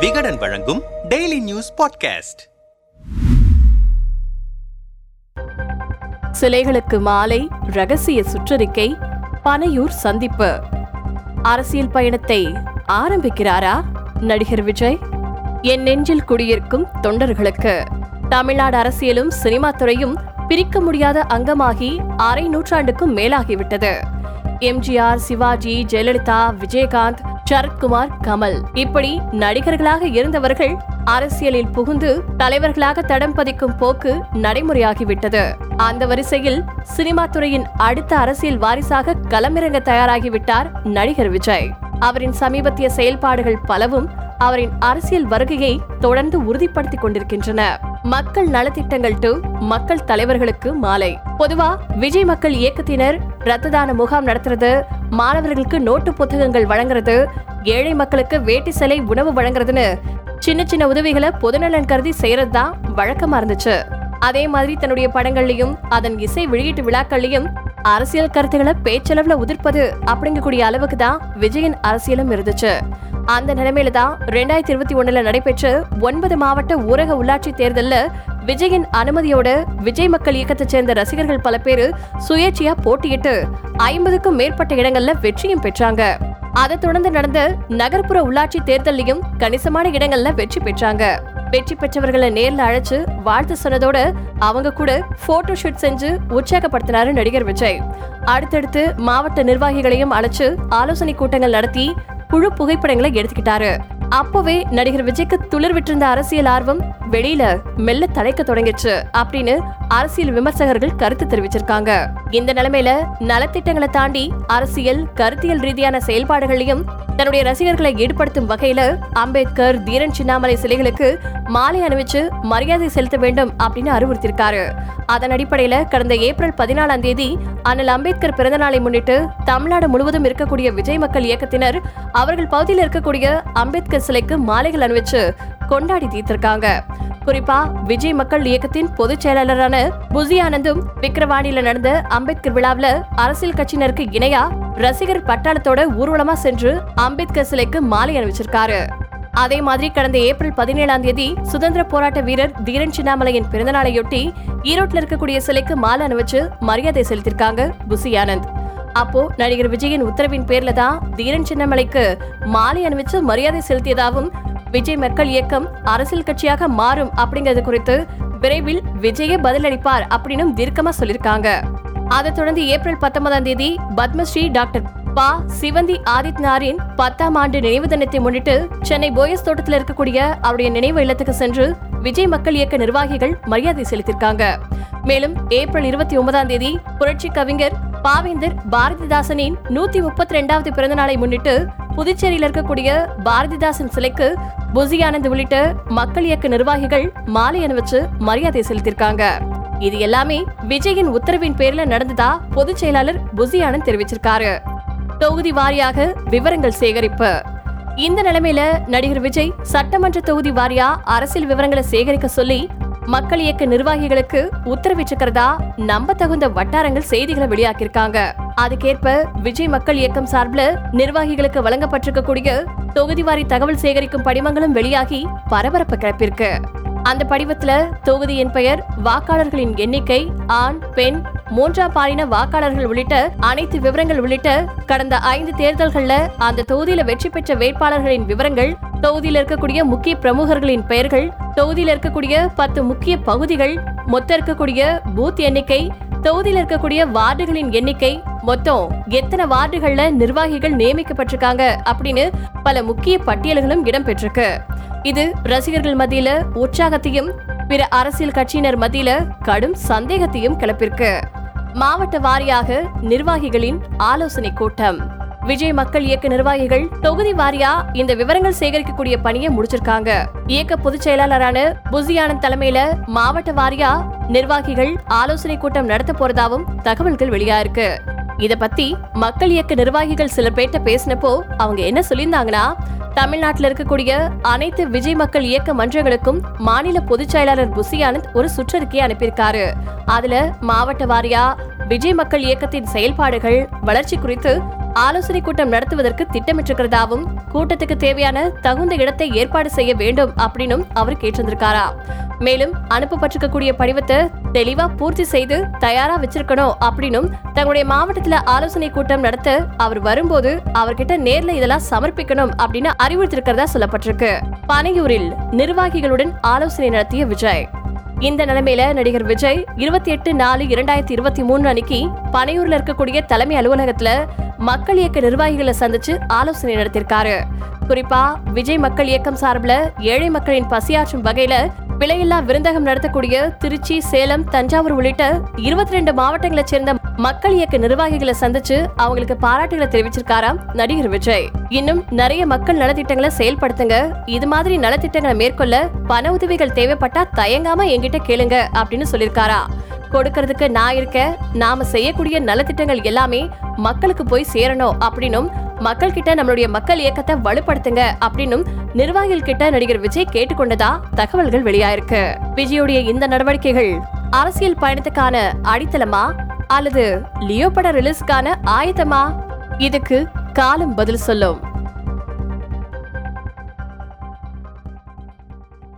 விகடன் வழங்கும் daily news podcast சிலைகளுக்கு மாலை ரகசிய சுற்றறிக்கை பனையூர் சந்திப்பு. அரசியல் பயணத்தை ஆரம்பிக்கிறாரா நடிகர் விஜய்? என் நெஞ்சில் குடியிருக்கும் தொண்டர்களுக்கு. தமிழ்நாடு அரசியலும் சினிமா துறையும் பிரிக்க முடியாத அங்கமாகி அரை நூற்றாண்டுக்கும் மேலாகிவிட்டது. எம்ஜிஆர் சிவாஜி ஜெயலலிதா விஜயகாந்த் சரத்குமார் கமல். இப்படி நடிகர்களாக இருந்தவர்கள் அரசியலில் புகுந்து தலைவர்களாக தடம் பதிக்கும் போக்கு நடைமுறையாகிவிட்டது. அந்த வரிசையில் சினிமா துறையின் அடுத்த அரசியல் வாரிசாக களமிறங்க தயாராகிவிட்டார் நடிகர் விஜய். அவரின் சமீபத்திய செயல்பாடுகள் பலவும் அவரின் அரசியல் வருகையை தொடர்ந்து உறுதிப்படுத்திக் கொண்டிருக்கின்றன. மக்கள் நலத்திட்டங்கள் டு மக்கள் தலைவர்களுக்கு மாலை. பொதுவா விஜய் மக்கள் இயக்கத்தினர் ரத்த தான முகாம் நடத்துறது மாணவர்களுக்கு நோட்டு புத்தகங்கள் வழங்குறது ஏழை மக்களுக்கு வேட்டி சிலை உணவு வழங்குறதுன்னு சின்ன சின்ன உதவிகளை பொதுநலன் கருதி செய்யறது தான் வழக்கமா இருந்துச்சு. அதே மாதிரி தன்னுடைய படங்கள்லயும் அதன் இசை வெளியீட்டு விழாக்கள்லயும் அரசியல் கருத்துக்களை பேச்சளவுல உதிர்ப்பது அப்படிங்கக்கூடிய அளவுக்கு தான் விஜயன் அரசியலும் இருந்துச்சு. அந்த நிலைமையில தான் ரெண்டாயிரத்தி இருபத்தி ஒண்ணுல நடைபெற்ற ஒன்பது மாவட்ட ஊரக உள்ளாட்சி தேர்தலில் விஜயின் அனுமதியோட விஜய் மக்கள் இயக்கத்தை சேர்ந்த ரசிகர்கள் பல பேர் சுயேட்சையா போட்டியிட்டு ஐம்பதுக்கும் மேற்பட்ட இடங்கள்ல வெற்றியும் பெற்றாங்க. அதை தொடர்ந்து நடந்த நகர்ப்புற உள்ளாட்சி தேர்தலையும் கணிசமான இடங்கள்ல வெற்றி பெற்றாங்க. வெற்றி பெற்றவர்களை நேர்ல அழைச்சு வாழ்த்து சொன்னதோட அவங்க கூட போட்டோ ஷூட் செஞ்சு உற்சாகப்படுத்தினாரு நடிகர் விஜய். அடுத்தடுத்து மாவட்ட நிர்வாகிகளையும் அழைச்சு ஆலோசனை கூட்டங்கள் நடத்தி குழு புகைப்படங்களை எடுத்துக்கிட்டாரு. அப்பவே நடிகர் விஜய்க்கு துளிர் விட்டிருந்த அரசியல் ஆர்வம் வெளியில மெல்ல தலைக்க தொடங்கிச்சு அப்படின்னு அரசியல் விமர்சகர்கள் கருத்து தெரிவிச்சிருக்காங்க. இந்த நிலைமையில நலத்திட்டங்களை தாண்டி அரசியல் கருத்தியல் ரீதியான செயல்பாடுகளையும் தன்னுடைய ரசிகர்களை ஈடுபடுத்தும் வகையில அம்பேத்கர் தீரன் சின்னாமலை சிலைகளுக்கு மாலை அணிவிச்சு மரியாதை செலுத்த வேண்டும் அப்படின்னு அறிவுறுத்திருக்காரு அதன் அடிப்படையில கடந்த ஏப்ரல் பதினாலாம் தேதி அண்ணல் அம்பேத்கர் பிறந்த நாளை முன்னிட்டு தமிழ்நாடு முழுவதும் இருக்கக்கூடிய விஜய் மக்கள் இயக்கத்தினர் அவர்கள் பகுதியில் இருக்கக்கூடிய அம்பேத்கர் சிலைக்கு மாலைகள் அணிவிச்சு கொண்டாடி தீர்த்திருக்காங்க. குறிப்பா விஜய் மக்கள் இயக்கத்தின் பொதுச் செயலாளரான புசி ஆனந்தும் விக்கிரவாணியில நடந்த அம்பேத்கர் விழாவில் அரசியல் கட்சியினருக்கு இணையா ரசிகர் பட்டாளத்தோட ஊர்வலமா சென்று அம்பேத்கர் சிலைக்கு மாலை அணிவிச்சிருக்காரு. அதே மாதிரி கடந்த ஏப்ரல் பதினேழாம் தேதி சுதந்திர போராட்ட வீரர் தீரன் சின்னாமலையின் பிறந்தநாளையொட்டி ஈரோட்டில் இருக்கக்கூடிய சிலைக்கு மாலை அணிவிச்சு மரியாதை செலுத்திருக்காங்க புசி ஆனந்த். அப்போ நடிகர் விஜயின் உத்தரவின் பேர்ல தான் தீரன் சின்னமலைக்கு மாலை அணிவிச்சு மரியாதை செலுத்தியதாகவும் விஜய் மக்கள் இயக்கம் அரசியல் கட்சியாக மாறும் அப்படிங்கிறது குறித்து விரைவில் விஜயே பதிலளிப்பார் அப்படின்னு தீர்க்கமா சொல்லியிருக்காங்க. அதைத் தொடர்ந்து ஏப்ரல் பத்தொன்பதாம் தேதி பத்மஸ்ரீ டாக்டர் பா. சிவந்தி ஆதித்யநாரின் பத்தாம் ஆண்டு நினைவு தினத்தை முன்னிட்டு சென்னை போயஸ் தோட்டத்தில் இருக்கக்கூடிய அவருடைய நினைவு இல்லத்துக்கு சென்று விஜய் மக்கள் இயக்க நிர்வாகிகள் மரியாதை செலுத்திருக்காங்க மேலும் ஏப்ரல் இருபத்தி ஒன்பதாம் தேதி புரட்சி கவிஞர் பாவேந்தர் பாரதிதாசனின் நூத்தி முப்பத்தி ரெண்டாவது பிறந்த நாளை முன்னிட்டு புதுச்சேரியில் இருக்கக்கூடிய பாரதிதாசன் சிலைக்கு புசி ஆனந்த் உள்ளிட்ட மக்கள் இயக்க நிர்வாகிகள் மாலை அணிவிச்சு மரியாதை செலுத்திருக்காங்க இது எல்லாமே விஜயின் உத்தரவின் பேர்ல நடந்ததா பொதுச் செயலாளர் புசி ஆனந்த் தெரிவிச்சிருக்காரு. தொகுதி வாரியாக விவரங்கள் சேகரிப்பு. இந்த நிலைமையில நடிகர் விஜய் சட்டமன்ற தொகுதி வாரியா அரசியல் விவரங்களை சேகரிக்க சொல்லி மக்கள் இயக்க நிர்வாகிகளுக்கு உத்தரவிட்டிருக்கிறதா நம்ப தகுந்த வட்டாரங்கள் செய்திகளை வெளியாக்கியிருக்காங்க. அதுக்கேற்ப விஜய் மக்கள் இயக்கம் சார்பில் நிர்வாகிகளுக்கு வழங்கப்பட்டிருக்கக்கூடிய தொகுதிவாரி தகவல் சேகரிக்கும் படிமங்களும் வெளியாகி பரபரப்பு கிளப்பிருக்கு அந்த படிவத்துல தொகுதியின் பெயர் வாக்காளர்களின் எண்ணிக்கை ஆண் பெண் மூன்றாம் பாலின வாக்காளர்கள் உள்ளிட்ட அனைத்து விவரங்கள் உள்ளிட்ட கடந்த ஐந்து தேர்தல்கள்ல அந்த தொகுதியில வெற்றி பெற்ற வேட்பாளர்களின் விவரங்கள் தொகுதியில் இருக்கக்கூடிய முக்கிய பிரமுகர்களின் பெயர்கள் தொகுதியில் இருக்கக்கூடிய பத்து முக்கிய பகுதிகள் மொத்தம் இருக்கக்கூடிய பூத் எண்ணிக்கை தொகுதியில் இருக்கக்கூடிய வார்டுகளின் எண்ணிக்கை மொத்தம் எத்தனை வார்டுகள்ல நிர்வாகிகள் நியமிக்கப்பட்டிருக்காங்க அப்படின்னு பல முக்கிய பட்டியல்களும் இடம்பெற்றிருக்கு. இது ரசிகர்கள் மத்தியில உற்சாகத்தையும் பிற அரசியல் கட்சியினர் மத்தியில கடும் சந்தேகத்தையும் கிளப்பிருக்கு. மாவட்ட வாரியாக நிர்வாகிகளின் ஆலோசனை கூட்டம். விஜய் மக்கள் இயக்க நிர்வாகிகள் தொகுதி வாரியா இந்த விவரங்கள் சேகரிக்கக்கூடிய பணியை முடிச்சிருக்காங்க. இயக்க பொதுச் செயலாளரான புசியானந்த் தலைமையில மாவட்ட வாரியா நிர்வாகிகள் ஆலோசனை கூட்டம் நடத்த போறதாவும் தகவல்கள் வெளியா இருக்கு. இத பத்தி மக்கள் இயக்க நிர்வாகிகள் சில பேர்ட்ட பேசினப்போ அவங்க என்ன சொல்லியிருந்தாங்கன்னா தமிழ்நாட்டில் இருக்கக்கூடிய அனைத்து விஜய் மக்கள் இயக்க மன்றங்களுக்கும் மாநில பொதுச் செயலாளர் புசியானந்த் ஒரு சுற்றறிக்கையை அனுப்பியிருக்காரு. அதுல மாவட்ட வாரியா விஜய் மக்கள் இயக்கத்தின் செயல்பாடுகள் வளர்ச்சி குறித்து ஆலோசனை கூட்டம் நடத்துவதற்கு திட்டமிட்டிருக்கிறதாவும் கூட்டத்துக்கு தேவையான தகுந்த இடத்தை ஏற்பாடு செய்ய வேண்டும் அப்படின்னும் அவர் கேட்டிருந்திருக்காரா? மேலும் அனுப்பப்பட்டிருக்கக்கூடிய படிவத்தை தெளிவா பூர்த்தி செய்து தயாரா வச்சிருக்கணும் அப்படின்னும் தங்களுடைய மாவட்டத்துல ஆலோசனை கூட்டம் நடத்த அவர் வரும்போது அவர்கிட்ட நேர்ல இதெல்லாம் சமர்ப்பிக்கணும் அப்படின்னு அறிவுறுத்திருக்கிறதா சொல்லப்பட்டிருக்கு. பனையூரில் நிர்வாகிகளுடன் ஆலோசனை நடத்திய விஜய். இந்த நிலைமையில நடிகர் விஜய் இருபத்தி எட்டு நாலு இரண்டாயிரத்தி இருபத்தி மூணு அன்னைக்கு பனையூர்ல இருக்கக்கூடிய தலைமை அலுவலகத்துல மக்கள் இயக்க நிர்வாகிகளை சந்திச்சு ஆலோசனை நடத்திருக்காரு குறிப்பா விஜய் மக்கள் இயக்கம் சார்பில் ஏழை மக்களின் பசியாற்றும் வகையில விலையில்லா விருந்தகம் நடத்தக்கூடிய திருச்சி சேலம் தஞ்சாவூர் உள்ளிட்ட இருபத்தி ரெண்டு மாவட்டங்களை சேர்ந்த மக்கள் இயக்க நிர்வாகிகளை சந்திச்சு அவங்களுக்கு பாராட்டுகளை தெரிவிச்சிருக்காராம் நடிகர் விஜய். இன்னும் நிறைய மக்கள் நலத்திட்டங்களை செயல்படுத்துங்க. இது மாதிரி நலத்திட்டங்களை மேற்கொள்ள பண உதவிகள் தேவைப்பட்டா தயங்காம என்கிட்ட கேளுங்க அப்படின்னு சொல்லிருக்காரா. கொடுக்கறதுக்கு நான் இருக்க நாம செய்யக்கூடிய நலத்திட்டங்கள் எல்லாமே மக்களுக்கு போய் சேரணும் அப்படின்னும் மக்கள் கிட்ட நம்மளுடைய மக்கள் இயக்கத்தை வலுப்படுத்துங்க அப்படின்னும் நிர்வாகிகள் கிட்ட நடிகர் விஜய் கேட்டுக்கொண்டதா தகவல்கள் வெளியாயிருக்கு. விஜயுடைய இந்த நடவடிக்கைகள் அரசியல் பயணத்துக்கான அடித்தளமா அல்லது லியோ பட ரிலீஸ்க்கான ஆயத்தமா இதுக்கு காலம் பதில் சொல்லும்.